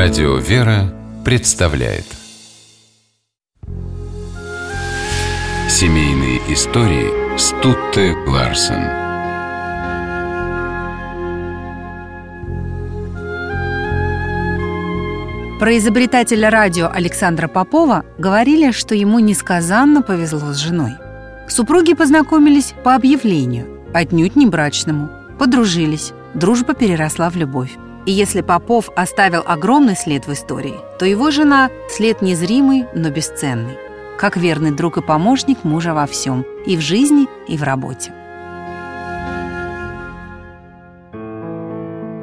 Радио «Вера» представляет Семейные истории Стутте Ларсен Про изобретателя радио Александра Попова говорили, что ему несказанно повезло с женой. Супруги познакомились по объявлению, отнюдь не брачному, подружились, дружба переросла в любовь. И если Попов оставил огромный след в истории, то его жена – след незримый, но бесценный. Как верный друг и помощник мужа во всем – и в жизни, и в работе.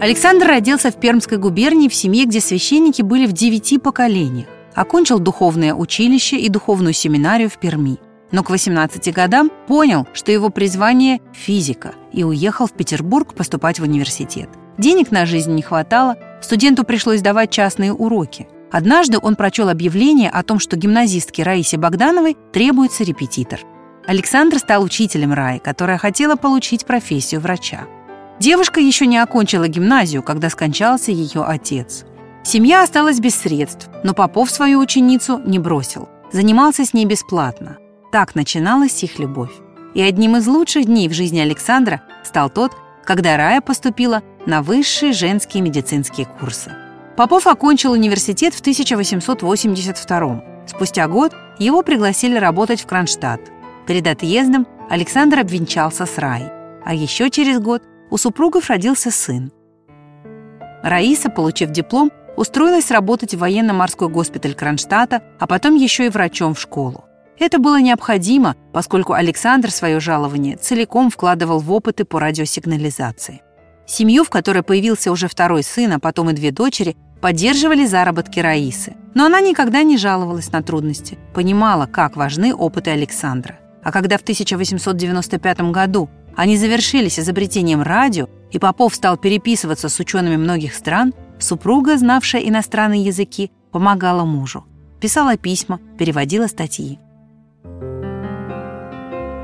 Александр родился в Пермской губернии в семье, где священники были в девяти поколениях. Окончил духовное училище и духовную семинарию в Перми. Но к 18 годам понял, что его призвание – физика, и уехал в Петербург поступать в университет – Денег на жизнь не хватало, студенту пришлось давать частные уроки. Однажды он прочел объявление о том, что гимназистке Раисе Богдановой требуется репетитор. Александр стал учителем Раи, которая хотела получить профессию врача. Девушка еще не окончила гимназию, когда скончался ее отец. Семья осталась без средств, но Попов свою ученицу не бросил. Занимался с ней бесплатно. Так начиналась их любовь. И одним из лучших дней в жизни Александра стал тот, когда Рая поступила на высшие женские медицинские курсы. Попов окончил университет в 1882 Спустя год его пригласили работать в Кронштадт. Перед отъездом Александр обвенчался с Раей, а еще через год у супругов родился сын. Раиса, получив диплом, устроилась работать в военно-морской госпиталь Кронштадта, а потом еще и врачом в школу. Это было необходимо, поскольку Александр свое жалование целиком вкладывал в опыты по радиосигнализации. Семью, в которой появился уже второй сын, а потом и две дочери, поддерживали заработки Раисы. Но она никогда не жаловалась на трудности, понимала, как важны опыты Александра. А когда в 1895 году они завершились изобретением радио, и Попов стал переписываться с учеными многих стран, супруга, знавшая иностранные языки, помогала мужу. Писала письма, переводила статьи.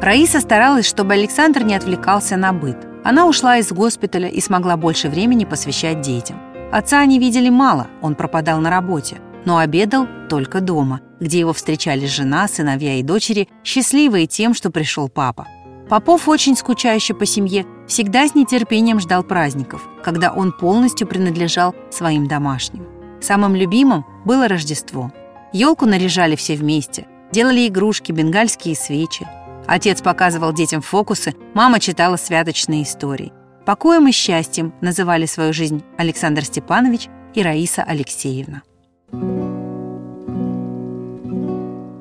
Раиса старалась, чтобы Александр не отвлекался на быт. Она ушла из госпиталя и смогла больше времени посвящать детям. Отца они видели мало, он пропадал на работе, но обедал только дома, где его встречали жена, сыновья и дочери, счастливые тем, что пришел папа. Попов, очень скучающий по семье, всегда с нетерпением ждал праздников, когда он полностью принадлежал своим домашним. Самым любимым было Рождество. Елку наряжали все вместе, делали игрушки, бенгальские свечи. Отец показывал детям фокусы, мама читала святочные истории. Покоем и счастьем называли свою жизнь Александр Степанович и Раиса Алексеевна.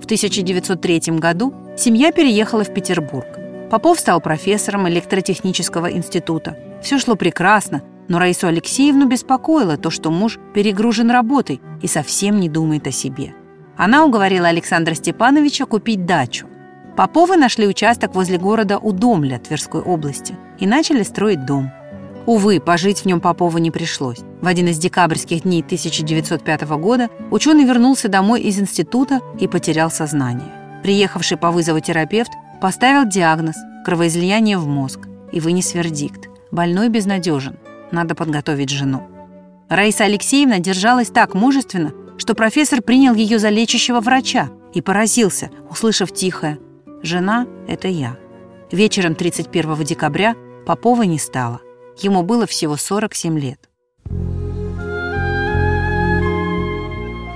В 1903 году семья переехала в Петербург. Попов стал профессором электротехнического института. Все шло прекрасно, но Раису Алексеевну беспокоило то, что муж перегружен работой и совсем не думает о себе. Она уговорила Александра Степановича купить дачу. Поповы нашли участок возле города Удомля Тверской области и начали строить дом. Увы, пожить в нем Попову не пришлось. В один из декабрьских дней 1905 года ученый вернулся домой из института и потерял сознание. Приехавший по вызову терапевт поставил диагноз – кровоизлияние в мозг и вынес вердикт – больной безнадежен, надо подготовить жену. Раиса Алексеевна держалась так мужественно, что профессор принял ее за лечащего врача и поразился, услышав тихое «Жена – это я». Вечером 31 декабря Попова не стало. Ему было всего 47 лет.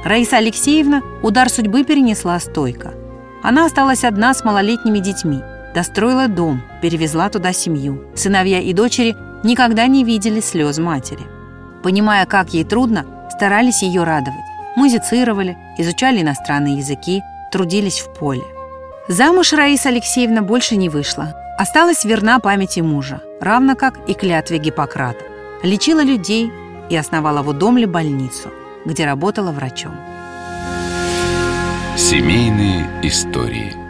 Раиса Алексеевна удар судьбы перенесла стойко. Она осталась одна с малолетними детьми, достроила дом, перевезла туда семью. Сыновья и дочери никогда не видели слез матери. Понимая, как ей трудно, старались ее радовать музицировали, изучали иностранные языки, трудились в поле. Замуж Раиса Алексеевна больше не вышла. Осталась верна памяти мужа, равно как и клятве Гиппократа. Лечила людей и основала в Удомле больницу, где работала врачом. Семейные истории –